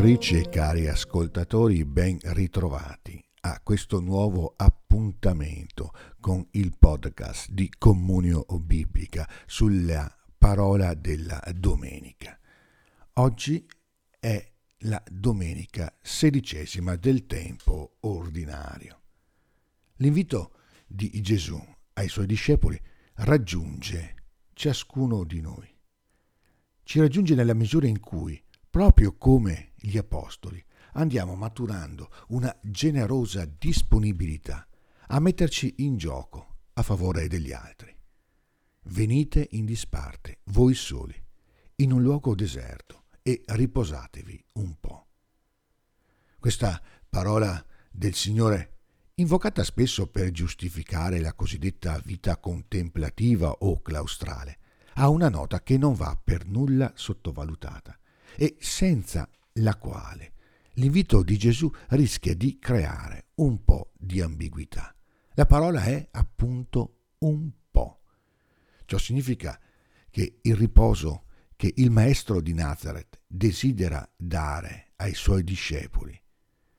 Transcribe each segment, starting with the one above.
ascoltatrici e cari ascoltatori, ben ritrovati a questo nuovo appuntamento con il podcast di Comunio Biblica sulla parola della domenica. Oggi è la domenica sedicesima del tempo ordinario. L'invito di Gesù ai suoi discepoli raggiunge ciascuno di noi. Ci raggiunge nella misura in cui Proprio come gli Apostoli, andiamo maturando una generosa disponibilità a metterci in gioco a favore degli altri. Venite in disparte, voi soli, in un luogo deserto e riposatevi un po'. Questa parola del Signore, invocata spesso per giustificare la cosiddetta vita contemplativa o claustrale, ha una nota che non va per nulla sottovalutata e senza la quale l'invito di Gesù rischia di creare un po' di ambiguità. La parola è appunto un po'. Ciò significa che il riposo che il maestro di Nazareth desidera dare ai suoi discepoli,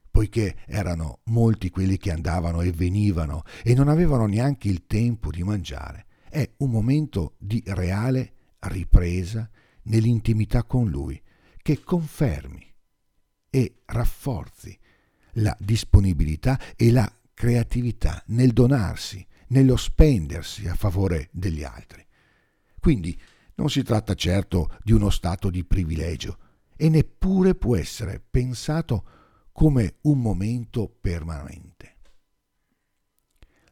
poiché erano molti quelli che andavano e venivano e non avevano neanche il tempo di mangiare, è un momento di reale ripresa nell'intimità con lui, che confermi e rafforzi la disponibilità e la creatività nel donarsi, nello spendersi a favore degli altri. Quindi non si tratta certo di uno stato di privilegio e neppure può essere pensato come un momento permanente.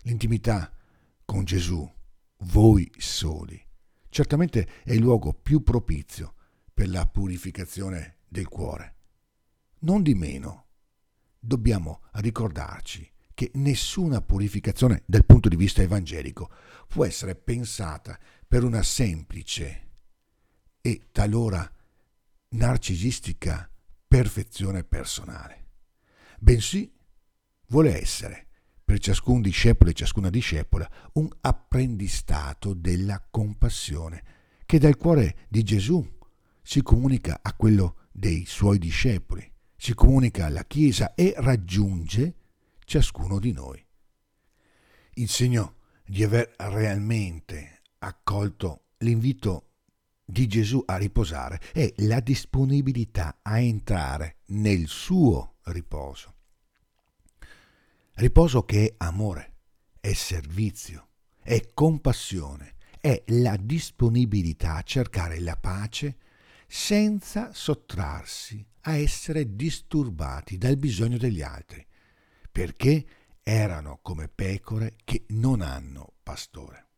L'intimità con Gesù, voi soli, certamente è il luogo più propizio per la purificazione del cuore. Non di meno, dobbiamo ricordarci che nessuna purificazione dal punto di vista evangelico può essere pensata per una semplice e talora narcisistica perfezione personale, bensì vuole essere per ciascun discepolo e ciascuna discepola un apprendistato della compassione che dal cuore di Gesù si comunica a quello dei suoi discepoli, si comunica alla Chiesa e raggiunge ciascuno di noi. Il segno di aver realmente accolto l'invito di Gesù a riposare è la disponibilità a entrare nel suo riposo. Riposo che è amore, è servizio, è compassione, è la disponibilità a cercare la pace senza sottrarsi a essere disturbati dal bisogno degli altri, perché erano come pecore che non hanno pastore.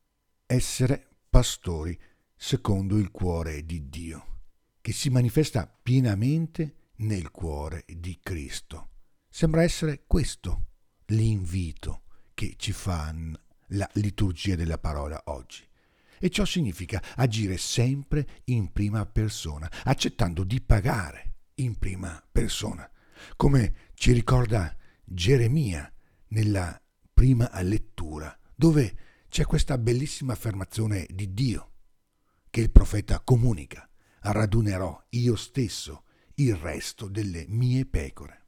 Essere pastori secondo il cuore di Dio, che si manifesta pienamente nel cuore di Cristo. Sembra essere questo l'invito che ci fa la liturgia della parola oggi. E ciò significa agire sempre in prima persona, accettando di pagare in prima persona, come ci ricorda Geremia nella prima lettura, dove c'è questa bellissima affermazione di Dio che il profeta comunica, radunerò io stesso il resto delle mie pecore.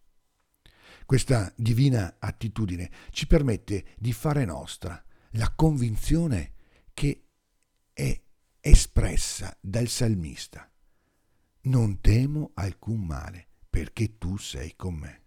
Questa divina attitudine ci permette di fare nostra la convinzione che è espressa dal salmista. Non temo alcun male, perché tu sei con me.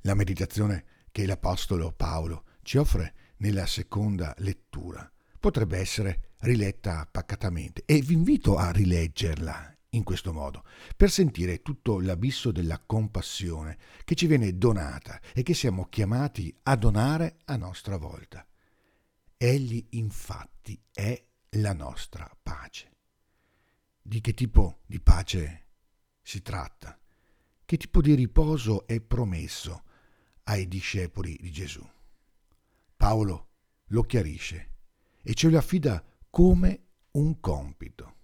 La meditazione che l'Apostolo Paolo ci offre nella seconda lettura potrebbe essere riletta pacatamente e vi invito a rileggerla in questo modo, per sentire tutto l'abisso della compassione che ci viene donata e che siamo chiamati a donare a nostra volta. Egli infatti è la nostra pace. Di che tipo di pace si tratta? Che tipo di riposo è promesso ai discepoli di Gesù? Paolo lo chiarisce e ce lo affida come un compito.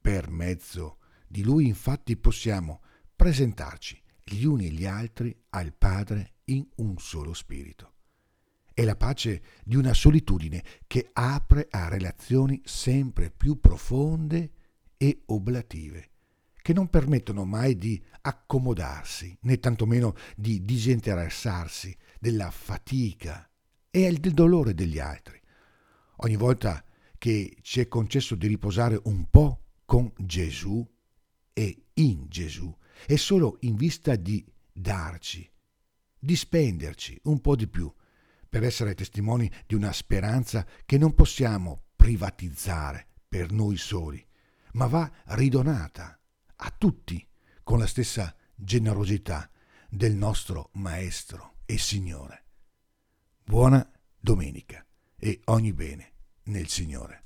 Per mezzo di lui infatti possiamo presentarci gli uni e gli altri al Padre in un solo spirito. È la pace di una solitudine che apre a relazioni sempre più profonde e oblative, che non permettono mai di accomodarsi, né tantomeno di disinteressarsi della fatica e del dolore degli altri. Ogni volta che ci è concesso di riposare un po' con Gesù e in Gesù, è solo in vista di darci, di spenderci un po' di più per essere testimoni di una speranza che non possiamo privatizzare per noi soli, ma va ridonata a tutti con la stessa generosità del nostro Maestro e Signore. Buona domenica e ogni bene nel Signore.